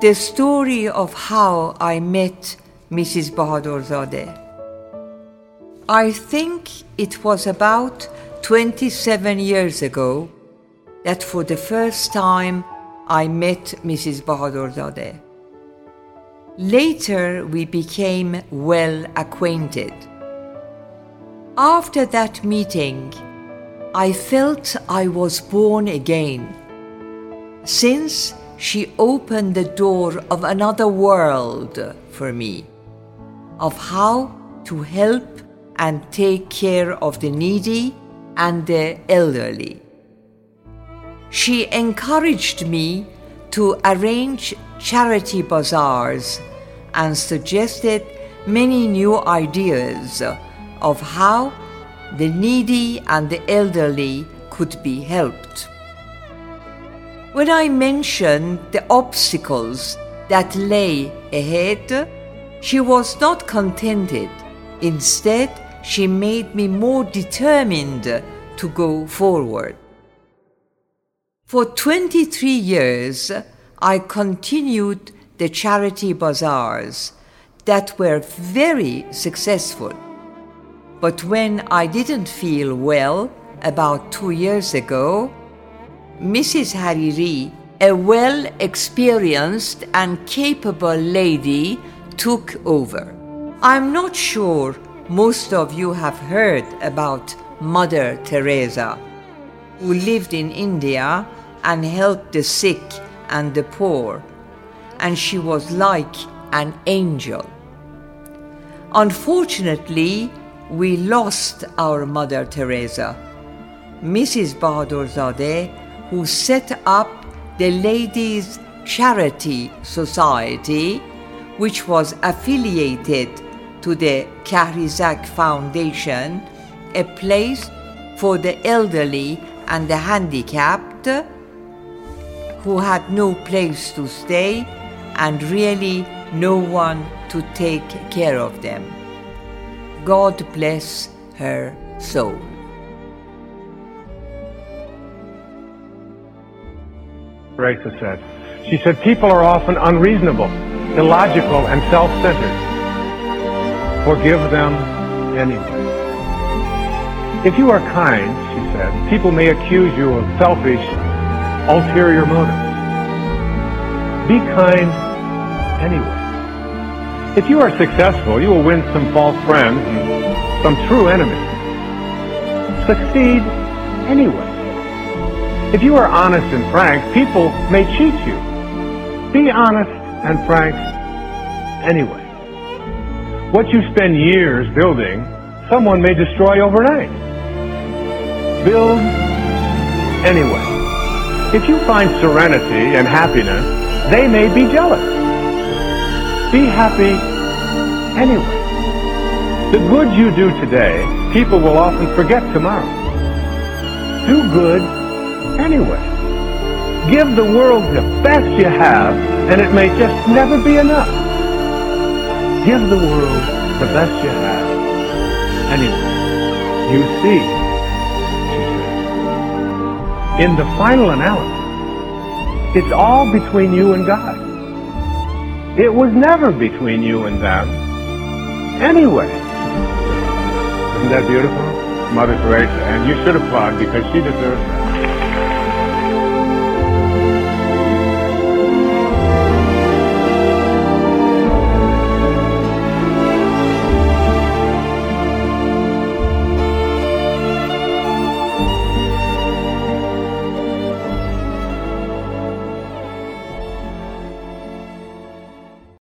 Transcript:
the story of how I met Mrs. Bahadorzadeh. I think it was about 27 years ago that for the first time I met Mrs. Bahadorzadeh. Later, we became well acquainted. After that meeting, I felt I was born again, since she opened the door of another world for me, of how to help and take care of the needy and the elderly. She encouraged me to arrange charity bazaars and suggested many new ideas of how the needy and the elderly could be helped. When I mentioned the obstacles that lay ahead, she was not contented. Instead, she made me more determined to go forward. For 23 years, I continued the charity bazaars that were very successful. But when I didn't feel well about two years ago, Mrs. Hariri, a well experienced and capable lady, took over. I'm not sure most of you have heard about Mother Teresa, who lived in India and helped the sick and the poor, and she was like an angel. Unfortunately, we lost our Mother Teresa. Mrs. Bahadorzadeh, who set up the Ladies Charity Society, which was affiliated to the Kahrizak Foundation, a place for the elderly and the handicapped who had no place to stay and really no one to take care of them. God bless her soul. Teresa said. She said, people are often unreasonable, illogical, and self-centered. Forgive them anyway. If you are kind, she said, people may accuse you of selfish, ulterior motives. Be kind anyway. If you are successful, you will win some false friends and some true enemies. Succeed anyway. If you are honest and frank, people may cheat you. Be honest and frank anyway. What you spend years building, someone may destroy overnight. Build anyway. If you find serenity and happiness, they may be jealous. Be happy anyway. The good you do today, people will often forget tomorrow. Do good anyway. Give the world the best you have, and it may just never be enough. Give the world the best you have anyway. You see, she said. In the final analysis, it's all between you and God. It was never between you and them. Anyway. Isn't that beautiful? Mother Teresa. And you should applaud because she deserves that.